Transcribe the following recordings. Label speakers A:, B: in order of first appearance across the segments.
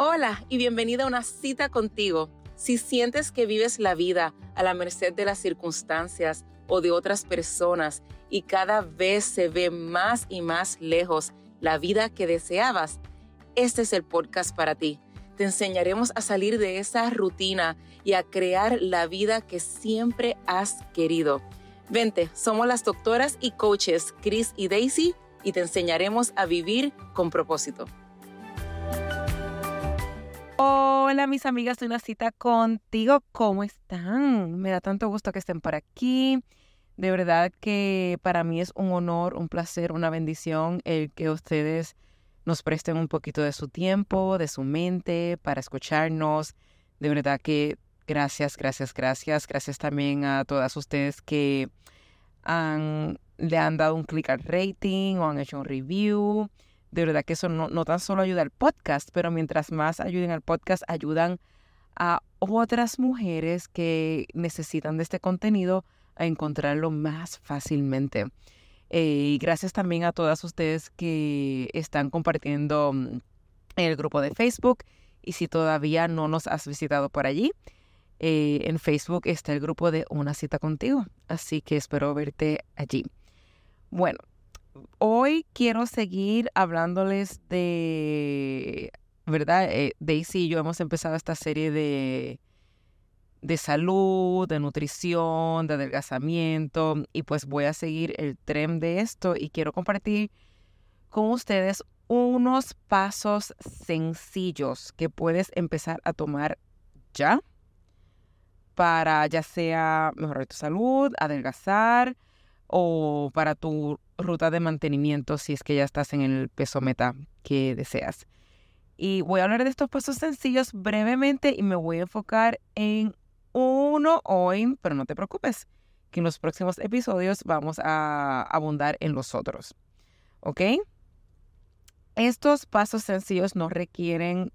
A: Hola y bienvenida a una cita contigo. Si sientes que vives la vida a la merced de las circunstancias o de otras personas y cada vez se ve más y más lejos la vida que deseabas, este es el podcast para ti. Te enseñaremos a salir de esa rutina y a crear la vida que siempre has querido. Vente, somos las doctoras y coaches Chris y Daisy y te enseñaremos a vivir con propósito. Hola mis amigas de una cita contigo, ¿cómo están? Me da tanto gusto que estén por aquí. De verdad que para mí es un honor, un placer, una bendición el que ustedes nos presten un poquito de su tiempo, de su mente para escucharnos. De verdad que gracias, gracias, gracias. Gracias también a todas ustedes que le han dado un clic al rating o han hecho un review de verdad que eso no, tan solo ayuda al podcast, pero mientras más ayuden al podcast, ayudan a otras mujeres que necesitan de este contenido a encontrarlo más fácilmente. Eh, y gracias también a todas ustedes que están compartiendo mm, en el grupo de Facebook. Y si todavía no nos has visitado por allí, eh, en Facebook está el grupo de Una cita contigo. Así que espero verte allí. Bueno, hoy quiero seguir hablándoles de, ¿verdad? Eh, Daisy y yo hemos empezado esta serie de, de salud, de nutrición, de adelgazamiento y pues voy a seguir el tren de esto y quiero compartir con ustedes unos pasos sencillos que puedes empezar a tomar ya para ya sea mejorar tu salud, adelgazar o para tu ruta de mantenimiento si es que ya estás en el peso meta que deseas. Y voy a hablar de estos pasos sencillos brevemente y me voy a enfocar en uno hoy, pero no te preocupes, que en los próximos episodios vamos a abundar en los otros. ¿Ok? Estos pasos sencillos no requieren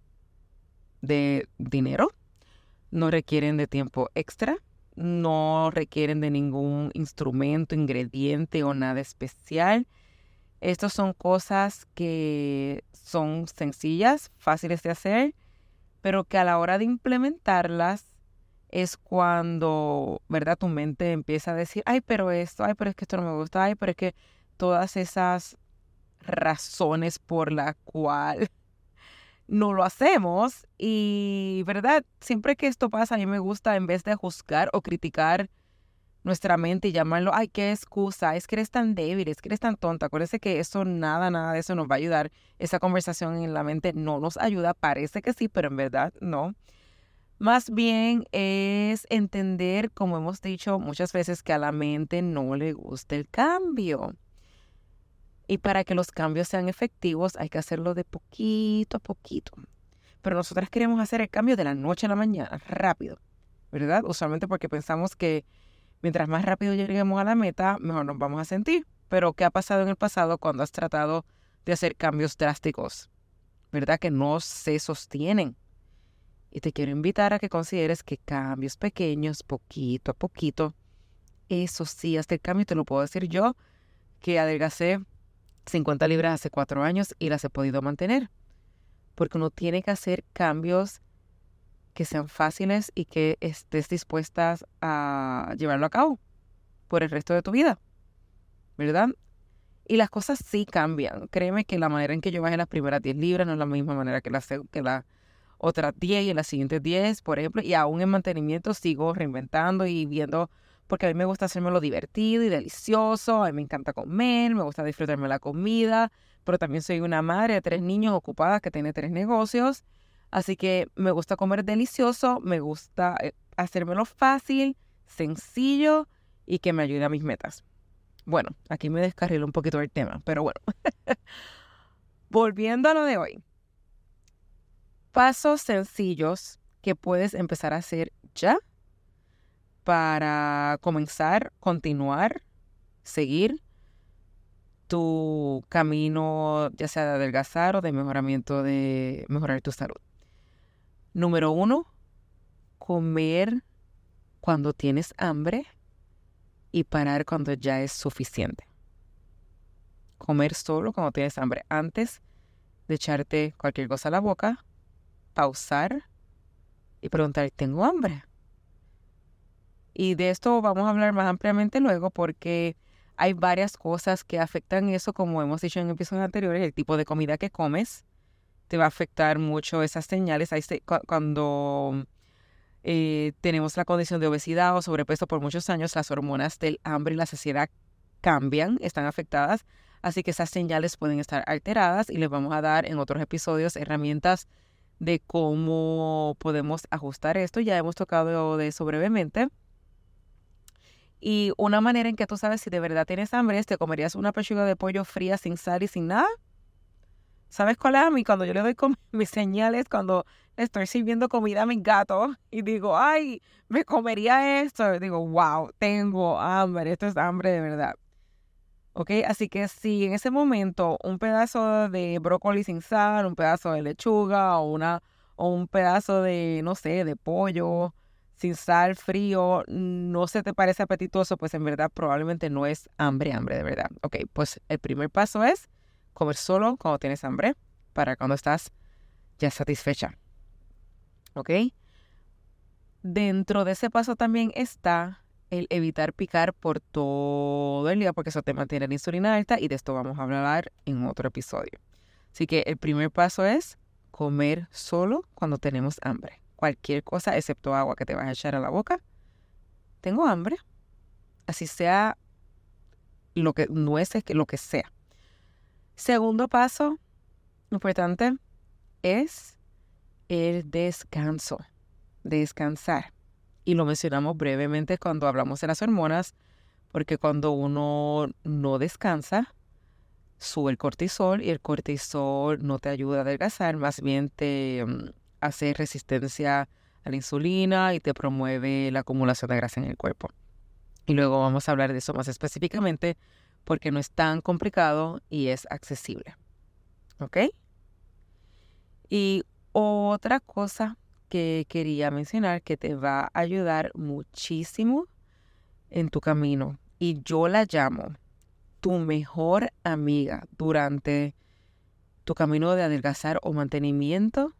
A: de dinero, no requieren de tiempo extra, no requieren de ningún instrumento, ingrediente o nada especial. Estas son cosas que son sencillas, fáciles de hacer, pero que a la hora de implementarlas es cuando, ¿verdad? Tu mente empieza a decir, ay, pero esto, ay, pero es que esto no me gusta, ay, pero es que todas esas razones por la cual no lo hacemos y, ¿verdad? Siempre que esto pasa, a mí me gusta, en vez de juzgar o criticar nuestra mente y llamarlo, ay, qué excusa, es que eres tan débil, es que eres tan tonta. Acuérdense que eso, nada, nada de eso nos va a ayudar. Esa conversación en la mente no nos ayuda, parece que sí, pero en verdad no. Más bien es entender, como hemos dicho muchas veces, que a la mente no le gusta el cambio. Y para que los cambios sean efectivos hay que hacerlo de poquito a poquito. Pero nosotras queremos hacer el cambio de la noche a la mañana, rápido, ¿verdad? Usualmente porque pensamos que mientras más rápido lleguemos a la meta, mejor nos vamos a sentir. Pero ¿qué ha pasado en el pasado cuando has tratado de hacer cambios drásticos? ¿Verdad? Que no se sostienen. Y te quiero invitar a que consideres que cambios pequeños, poquito a poquito, eso sí, hasta el cambio te lo puedo decir yo, que adelgacé 50 libras hace cuatro años y las he podido mantener. Porque uno tiene que hacer cambios que sean fáciles y que estés dispuestas a llevarlo a cabo por el resto de tu vida. ¿Verdad? Y las cosas sí cambian. Créeme que la manera en que yo bajé las primeras 10 libras no es la misma manera que las que la otras 10 y las siguientes 10, por ejemplo. Y aún en mantenimiento sigo reinventando y viendo porque a mí me gusta lo divertido y delicioso, a mí me encanta comer, me gusta disfrutarme la comida, pero también soy una madre de tres niños ocupadas que tiene tres negocios, así que me gusta comer delicioso, me gusta eh, hacérmelo fácil, sencillo y que me ayude a mis metas. Bueno, aquí me descarrilo un poquito el tema, pero bueno. Volviendo a lo de hoy. Pasos sencillos que puedes empezar a hacer ya para comenzar, continuar, seguir tu camino, ya sea de adelgazar o de mejoramiento de mejorar tu salud. Número uno, comer cuando tienes hambre y parar cuando ya es suficiente. Comer solo cuando tienes hambre. Antes de echarte cualquier cosa a la boca, pausar y preguntar, ¿tengo hambre? Y de esto vamos a hablar más ampliamente luego porque hay varias cosas que afectan eso, como hemos dicho en episodios anteriores, el tipo de comida que comes te va a afectar mucho esas señales. Cuando eh, tenemos la condición de obesidad o sobrepeso por muchos años, las hormonas del hambre y la saciedad cambian, están afectadas, así que esas señales pueden estar alteradas y les vamos a dar en otros episodios herramientas de cómo podemos ajustar esto. Ya hemos tocado de eso brevemente. Y una manera en que tú sabes si de verdad tienes hambre es te comerías una pechuga de pollo fría sin sal y sin nada. ¿Sabes cuál es a mí? Cuando yo le doy mis señales, cuando estoy sirviendo comida a mis gatos y digo, ay, me comería esto. Digo, wow, tengo hambre. Esto es hambre de verdad. ¿Ok? Así que si en ese momento un pedazo de brócoli sin sal, un pedazo de lechuga o, una, o un pedazo de, no sé, de pollo sin sal, frío, no se te parece apetitoso, pues en verdad probablemente no es hambre, hambre de verdad. Ok, pues el primer paso es comer solo cuando tienes hambre para cuando estás ya satisfecha. ¿Ok? Dentro de ese paso también está el evitar picar por todo el día porque eso te mantiene la insulina alta y de esto vamos a hablar en otro episodio. Así que el primer paso es comer solo cuando tenemos hambre cualquier cosa excepto agua que te vas a echar a la boca. Tengo hambre. Así sea lo que nueces, lo que sea. Segundo paso importante es el descanso. Descansar. Y lo mencionamos brevemente cuando hablamos de las hormonas, porque cuando uno no descansa, sube el cortisol y el cortisol no te ayuda a adelgazar, más bien te, mm, hace resistencia a la insulina y te promueve la acumulación de grasa en el cuerpo. Y luego vamos a hablar de eso más específicamente porque no es tan complicado y es accesible. ¿Ok? Y otra cosa que quería mencionar que te va a ayudar muchísimo en tu camino y yo la llamo tu mejor amiga durante tu camino de adelgazar o mantenimiento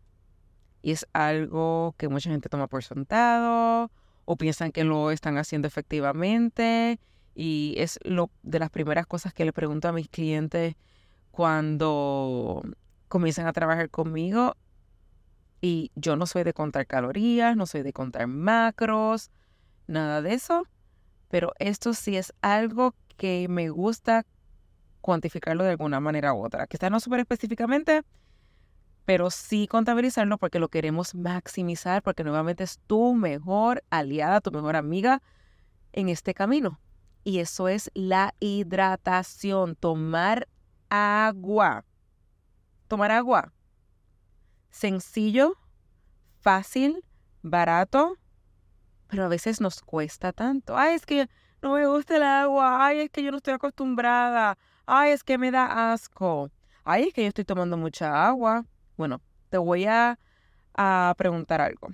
A: y es algo que mucha gente toma por sentado o piensan que lo están haciendo efectivamente y es lo de las primeras cosas que le pregunto a mis clientes cuando comienzan a trabajar conmigo y yo no soy de contar calorías, no soy de contar macros, nada de eso, pero esto sí es algo que me gusta cuantificarlo de alguna manera u otra. Que está no súper específicamente, pero sí contabilizarlo porque lo queremos maximizar, porque nuevamente es tu mejor aliada, tu mejor amiga en este camino. Y eso es la hidratación, tomar agua. Tomar agua. Sencillo, fácil, barato, pero a veces nos cuesta tanto. Ay, es que no me gusta el agua. Ay, es que yo no estoy acostumbrada. Ay, es que me da asco. Ay, es que yo estoy tomando mucha agua. Bueno, te voy a, preguntar algo.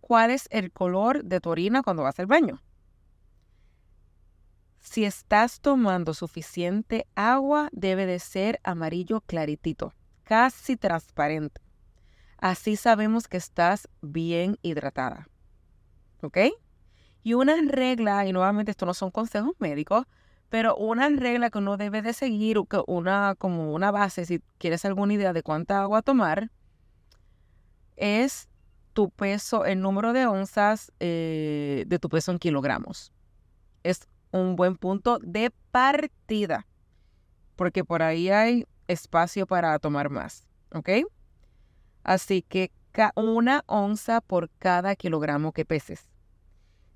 A: ¿Cuál es el color de tu orina cuando vas al baño? Si estás tomando suficiente agua, debe de ser amarillo claritito, casi transparente. Así sabemos que estás bien hidratada. ¿Ok? Y una regla, y nuevamente esto no son consejos médicos, pero una regla que uno debe de seguir, una, como una base, si quieres alguna idea de cuánta agua tomar, es tu peso, el número de onzas eh, de tu peso en kilogramos. Es un buen punto de partida, porque por ahí hay espacio para tomar más, ¿ok? Así que una onza por cada kilogramo que peses.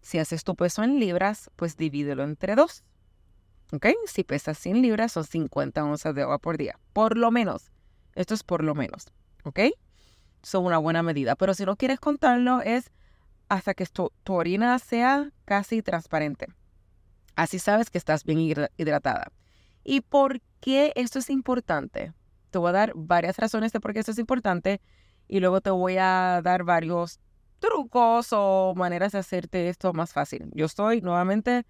A: Si haces tu peso en libras, pues divídelo entre dos. ¿Ok? Si pesas 100 libras, son 50 onzas de agua por día. Por lo menos. Esto es por lo menos. ¿Ok? Son una buena medida. Pero si no quieres contarlo, es hasta que tu, orina sea casi transparente. Así sabes que estás bien hidratada. ¿Y por qué esto es importante? Te voy a dar varias razones de por qué esto es importante y luego te voy a dar varios trucos o maneras de hacerte esto más fácil. Yo estoy nuevamente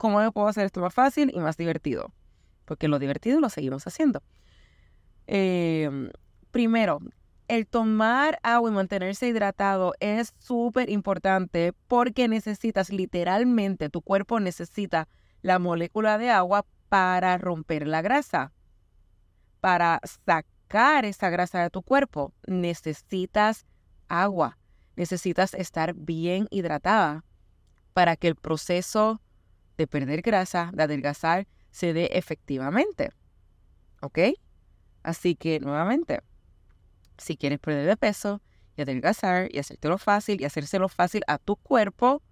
A: ¿Cómo puedo hacer esto más fácil y más divertido? Porque lo divertido lo seguimos haciendo. Em, primero, el tomar agua y mantenerse hidratado es súper importante porque necesitas literalmente, tu cuerpo necesita la molécula de agua para romper la grasa. Para sacar esa grasa de tu cuerpo necesitas agua. Necesitas estar bien hidratada para que el proceso de perder grasa, de adelgazar, se dé efectivamente. ¿Ok? Así que nuevamente, si quieres perder de peso y adelgazar y hacértelo fácil y hacérselo fácil a tu cuerpo,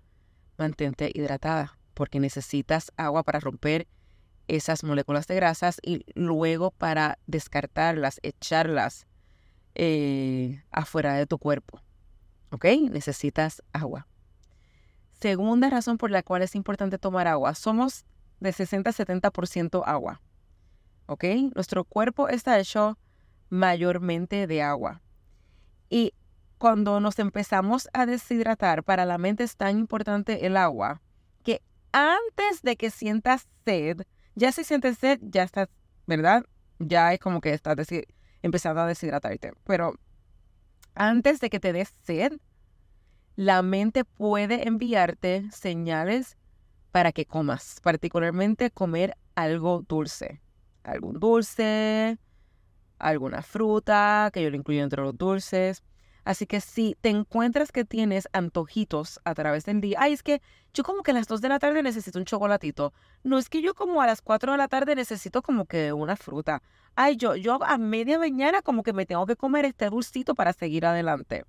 A: mantente hidratada porque necesitas agua para romper esas moléculas de grasas y luego para descartarlas, echarlas eh, afuera de tu cuerpo. ¿Ok? Necesitas agua. Segunda razón por la cual es importante tomar agua. Somos de 60-70% agua. ¿Ok? Nuestro cuerpo está hecho mayormente de agua. Y cuando nos empezamos a deshidratar, para la mente es tan importante el agua que antes de que sientas sed, ya si sientes sed, ya estás, ¿verdad? Ya es como que estás empezando a deshidratarte. Pero antes de que te des sed, la mente puede enviarte señales para que comas, particularmente comer algo dulce. Algún dulce, alguna fruta, que yo lo incluyo entre los dulces. Así que si te encuentras que tienes antojitos a través del día, ay, es que yo como que a las 2 de la tarde necesito un chocolatito. No es que yo como a las 4 de la tarde necesito como que una fruta. Ay, yo, yo a media mañana como que me tengo que comer este dulcito para seguir adelante.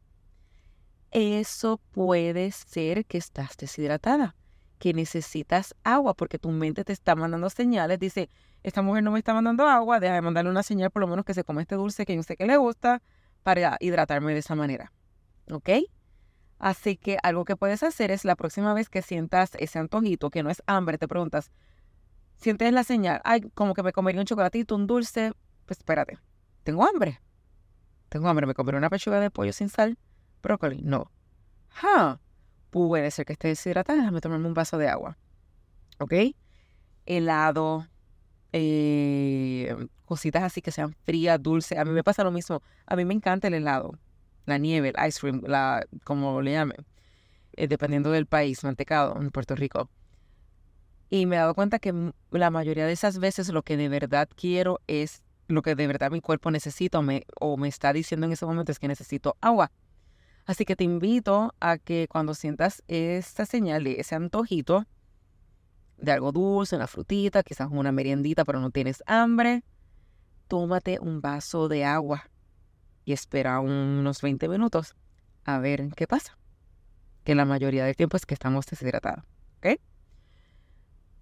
A: Eso puede ser que estás deshidratada, que necesitas agua porque tu mente te está mandando señales. Dice, esta mujer no me está mandando agua, deja de mandarle una señal por lo menos que se come este dulce que yo sé que le gusta para hidratarme de esa manera. ¿Ok? Así que algo que puedes hacer es la próxima vez que sientas ese antojito, que no es hambre, te preguntas, sientes la señal, ay, como que me comería un chocolatito, un dulce, pues espérate, tengo hambre. Tengo hambre, me comeré una pechuga de pollo sin sal, brócoli, no. Ja, puede ser que esté deshidratada, déjame tomarme un vaso de agua. ¿Ok? Helado, eh, cositas así que sean frías, dulces. A mí me pasa lo mismo. A mí me encanta el helado, la nieve, el ice cream, la, como le llamen, eh, dependiendo del país, mantecado en Puerto Rico. Y me he dado cuenta que la mayoría de esas veces lo que de verdad quiero es lo que de verdad mi cuerpo necesita o me, o me está diciendo en ese momento es que necesito agua. Así que te invito a que cuando sientas esta señal de ese antojito, de algo dulce, una frutita, quizás una meriendita, pero no tienes hambre, tómate un vaso de agua y espera unos 20 minutos a ver qué pasa. Que la mayoría del tiempo es que estamos deshidratados.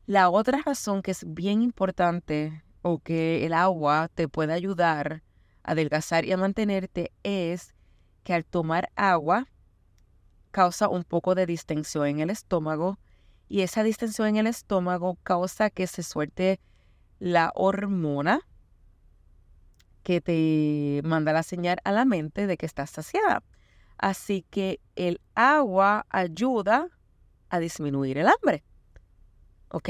A: La otra razón que es bien importante o que el agua te puede ayudar a adelgazar y a mantenerte es que al tomar agua causa un poco de distensión en el estómago y esa distensión en el estómago causa que se suelte la hormona que te manda la señal a la mente de que estás saciada. Así que el agua ayuda a disminuir el hambre. ¿Ok?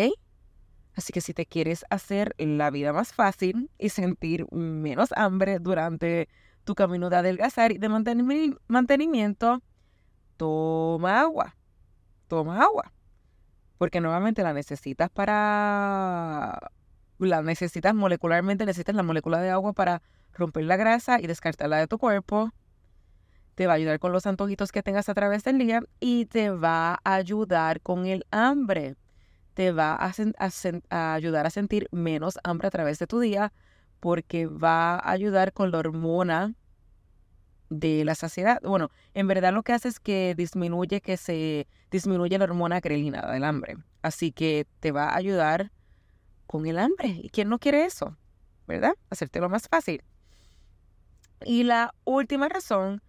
A: Así que si te quieres hacer la vida más fácil y sentir menos hambre durante tu camino de adelgazar y de mantenimiento, toma agua. Toma agua porque nuevamente la necesitas para, la necesitas molecularmente, necesitas la molécula de agua para romper la grasa y descartarla de tu cuerpo. Te va a ayudar con los antojitos que tengas a través del día y te va a ayudar con el hambre. Te va a, a ayudar a sentir menos hambre a través de tu día porque va a ayudar con la hormona de la saciedad. Bueno, en verdad lo que hace es que disminuye que se disminuye la hormona grelina del hambre. Así que te va a ayudar con el hambre. ¿Y quién no quiere eso? ¿Verdad? Hacértelo más fácil. Y la última razón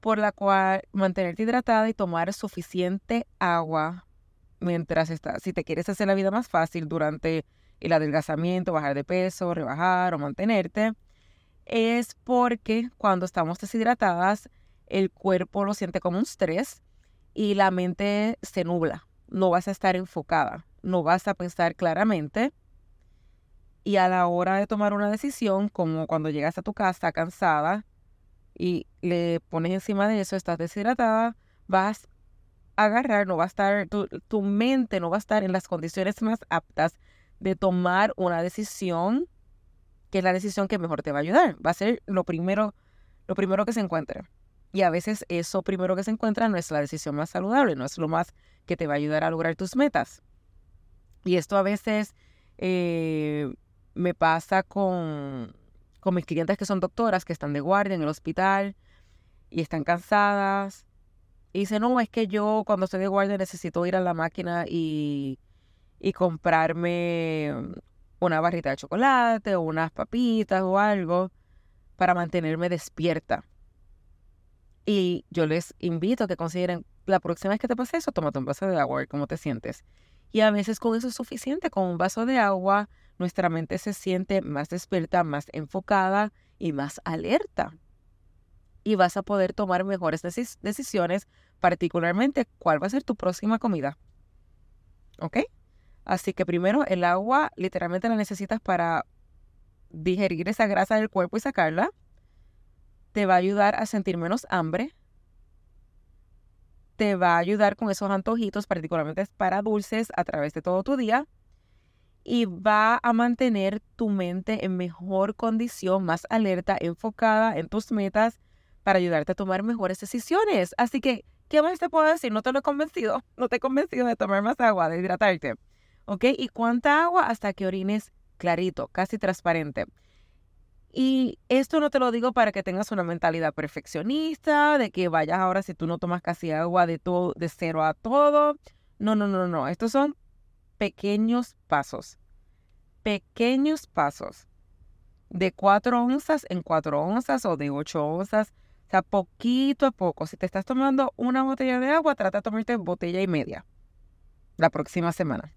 A: por la cual mantenerte hidratada y tomar suficiente agua mientras estás, si te quieres hacer la vida más fácil durante el adelgazamiento, bajar de peso, rebajar o mantenerte, es porque cuando estamos deshidratadas, el cuerpo lo siente como un estrés y la mente se nubla. No vas a estar enfocada, no vas a pensar claramente. Y a la hora de tomar una decisión, como cuando llegas a tu casa cansada, y le pones encima de eso, estás deshidratada, vas a agarrar, no va a estar, tu, tu mente no va a estar en las condiciones más aptas de tomar una decisión que es la decisión que mejor te va a ayudar. Va a ser lo primero, lo primero que se encuentre. Y a veces eso primero que se encuentra no es la decisión más saludable, no es lo más que te va a ayudar a lograr tus metas. Y esto a veces eh, me pasa con, con mis clientes que son doctoras, que están de guardia en el hospital y están cansadas. Y dicen, no, es que yo cuando estoy de guardia necesito ir a la máquina y, y comprarme una barrita de chocolate o unas papitas o algo para mantenerme despierta. Y yo les invito a que consideren la próxima vez que te pase eso, tómate un vaso de agua, y cómo te sientes. Y a veces con eso es suficiente, con un vaso de agua nuestra mente se siente más despierta, más enfocada y más alerta. Y vas a poder tomar mejores decisiones, particularmente cuál va a ser tu próxima comida. ¿Ok? Así que primero el agua literalmente la necesitas para digerir esa grasa del cuerpo y sacarla. Te va a ayudar a sentir menos hambre. Te va a ayudar con esos antojitos, particularmente para dulces, a través de todo tu día. Y va a mantener tu mente en mejor condición, más alerta, enfocada en tus metas para ayudarte a tomar mejores decisiones. Así que, ¿qué más te puedo decir? No te lo he convencido. No te he convencido de tomar más agua, de hidratarte. ¿Ok? ¿Y cuánta agua? Hasta que orines clarito, casi transparente. Y esto no te lo digo para que tengas una mentalidad perfeccionista, de que vayas ahora si tú no tomas casi agua de todo, de cero a todo. No, no, no, no. Estos son pequeños pasos. Pequeños pasos. De cuatro onzas en cuatro onzas o de ocho onzas. O sea, poquito a poco. Si te estás tomando una botella de agua, trata de tomarte botella y media la próxima semana.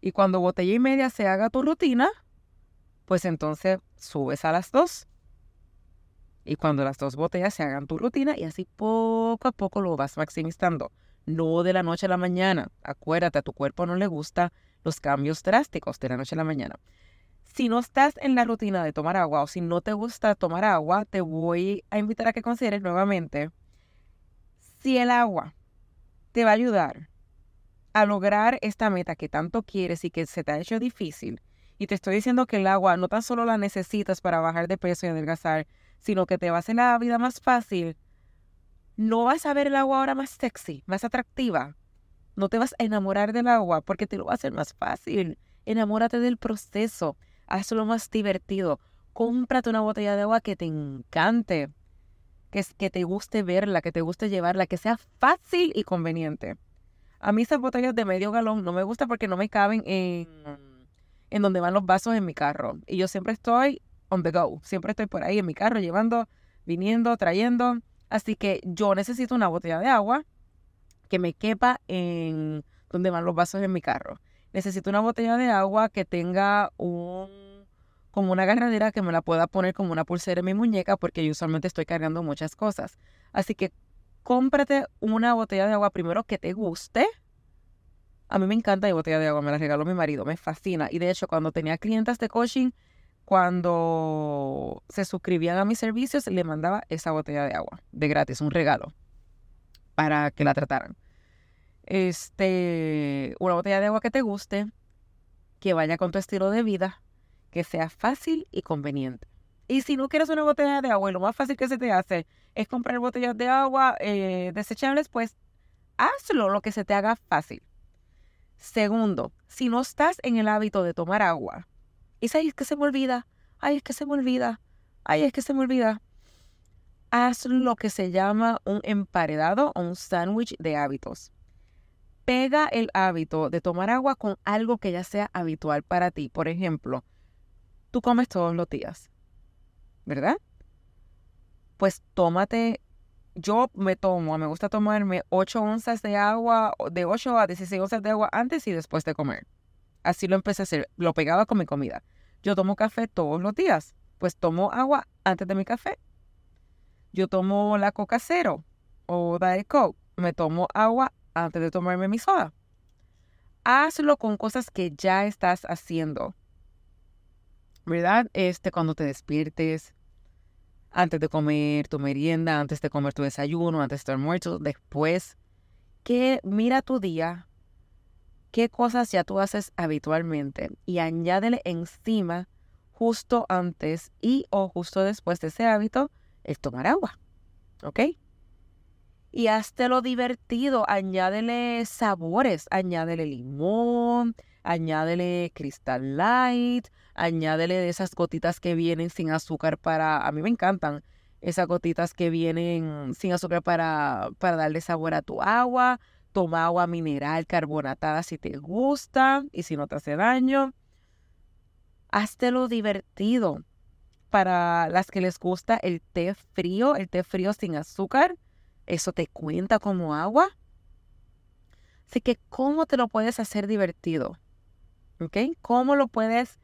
A: Y cuando botella y media se haga tu rutina, pues entonces subes a las dos. Y cuando las dos botellas se hagan tu rutina y así poco a poco lo vas maximizando. No de la noche a la mañana. Acuérdate, a tu cuerpo no le gustan los cambios drásticos de la noche a la mañana. Si no estás en la rutina de tomar agua o si no te gusta tomar agua, te voy a invitar a que consideres nuevamente si el agua te va a ayudar a lograr esta meta que tanto quieres y que se te ha hecho difícil, y te estoy diciendo que el agua no tan solo la necesitas para bajar de peso y adelgazar, sino que te va a hacer la vida más fácil, no vas a ver el agua ahora más sexy, más atractiva. No te vas a enamorar del agua porque te lo va a hacer más fácil. Enamórate del proceso, hazlo más divertido. Cómprate una botella de agua que te encante, que, que te guste verla, que te guste llevarla, que sea fácil y conveniente. A mí esas botellas de medio galón no me gustan porque no me caben en, en donde van los vasos en mi carro. Y yo siempre estoy on the go. Siempre estoy por ahí en mi carro llevando, viniendo, trayendo. Así que yo necesito una botella de agua que me quepa en donde van los vasos en mi carro. Necesito una botella de agua que tenga un como una agarradera que me la pueda poner como una pulsera en mi muñeca porque yo usualmente estoy cargando muchas cosas. Así que cómprate una botella de agua primero que te guste. A mí me encanta la botella de agua, me la regaló mi marido, me fascina. Y de hecho, cuando tenía clientes de coaching, cuando se suscribían a mis servicios, le mandaba esa botella de agua de gratis, un regalo, para que la trataran. Este, una botella de agua que te guste, que vaya con tu estilo de vida, que sea fácil y conveniente. Y si no quieres una botella de agua y lo más fácil que se te hace es comprar botellas de agua eh, desechables, pues hazlo lo que se te haga fácil. Segundo, si no estás en el hábito de tomar agua, y es que se me olvida, ay, es que se me olvida, ay, es que se me olvida, haz lo que se llama un emparedado o un sándwich de hábitos. Pega el hábito de tomar agua con algo que ya sea habitual para ti. Por ejemplo, tú comes todos los días ¿verdad? Pues tómate, yo me tomo, me gusta tomarme 8 onzas de agua, de 8 a 16 onzas de agua antes y después de comer. Así lo empecé a hacer, lo pegaba con mi comida. Yo tomo café todos los días, pues tomo agua antes de mi café. Yo tomo la coca cero o Diet Coke, me tomo agua antes de tomarme mi soda. Hazlo con cosas que ya estás haciendo. ¿Verdad? Este, cuando te despiertes, antes de comer tu merienda, antes de comer tu desayuno, antes de tu almuerzo, después. Que mira tu día, qué cosas ya tú haces habitualmente y añádele encima justo antes y o justo después de ese hábito el tomar agua. ¿Ok? Y hazte lo divertido, añádele sabores, añádele limón, añádele Crystal Light, añádele de esas gotitas que vienen sin azúcar para, a mí me encantan, esas gotitas que vienen sin azúcar para, para darle sabor a tu agua, toma agua mineral carbonatada si te gusta y si no te hace daño. lo divertido. Para las que les gusta el té frío, el té frío sin azúcar, eso te cuenta como agua. Así que, ¿cómo te lo puedes hacer divertido? ¿Ok? ¿Cómo lo puedes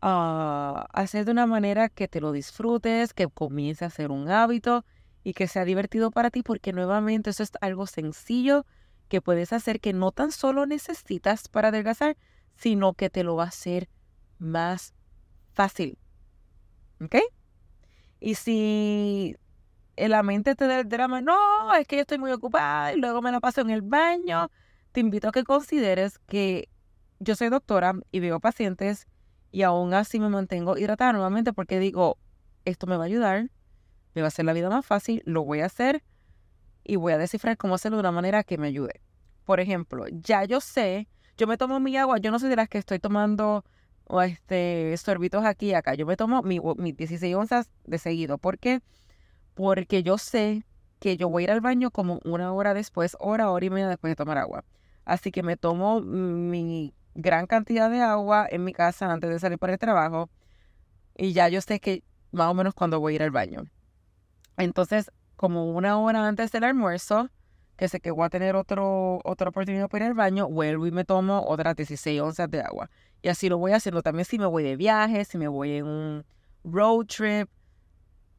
A: ah, hacer de una manera que te lo disfrutes, que comience a ser un hábito y que sea divertido para ti? Porque nuevamente eso es algo sencillo que puedes hacer que no tan solo necesitas para adelgazar, sino que te lo va a hacer más fácil. ¿Ok? Y si la mente te da el drama, no, es que yo estoy muy ocupada y luego me la paso en el baño, te invito a que consideres que yo soy doctora y veo pacientes y aún así me mantengo hidratada nuevamente porque digo, esto me va a ayudar, me va a hacer la vida más fácil, lo voy a hacer y voy a descifrar cómo hacerlo de una manera que me ayude. Por ejemplo, ya yo sé, yo me tomo mi agua, yo no soy de las que estoy tomando este, sorbitos aquí y acá, yo me tomo mis 16 onzas de seguido. ¿Por qué? Porque yo sé que yo voy a ir al baño como una hora después, hora, hora y media después de tomar agua. Así que me tomo mi gran cantidad de agua en mi casa antes de salir para el trabajo y ya yo sé que más o menos cuando voy a ir al baño. Entonces, como una hora antes del almuerzo, que sé que voy a tener otro, otra oportunidad para ir al baño, vuelvo y me tomo otras 16 onzas de agua. Y así lo voy haciendo también si me voy de viaje, si me voy en un road trip,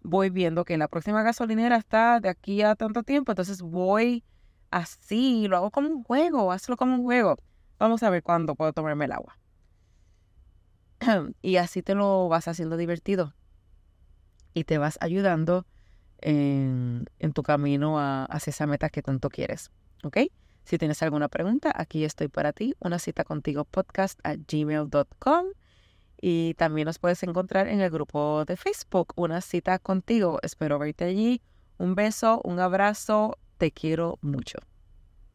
A: voy viendo que la próxima gasolinera está de aquí a tanto tiempo, entonces voy así, lo hago como un juego, hazlo como un juego. Vamos a ver cuándo puedo tomarme el agua. y así te lo vas haciendo divertido. Y te vas ayudando en, tu camino hacia esa meta que tanto quieres. ¿Ok? Si tienes alguna pregunta, aquí estoy para ti. Una cita contigo podcast a gmail.com. Y también nos puedes encontrar en el grupo de Facebook, Una cita contigo. Espero verte allí. Un beso, un abrazo. Te quiero mucho.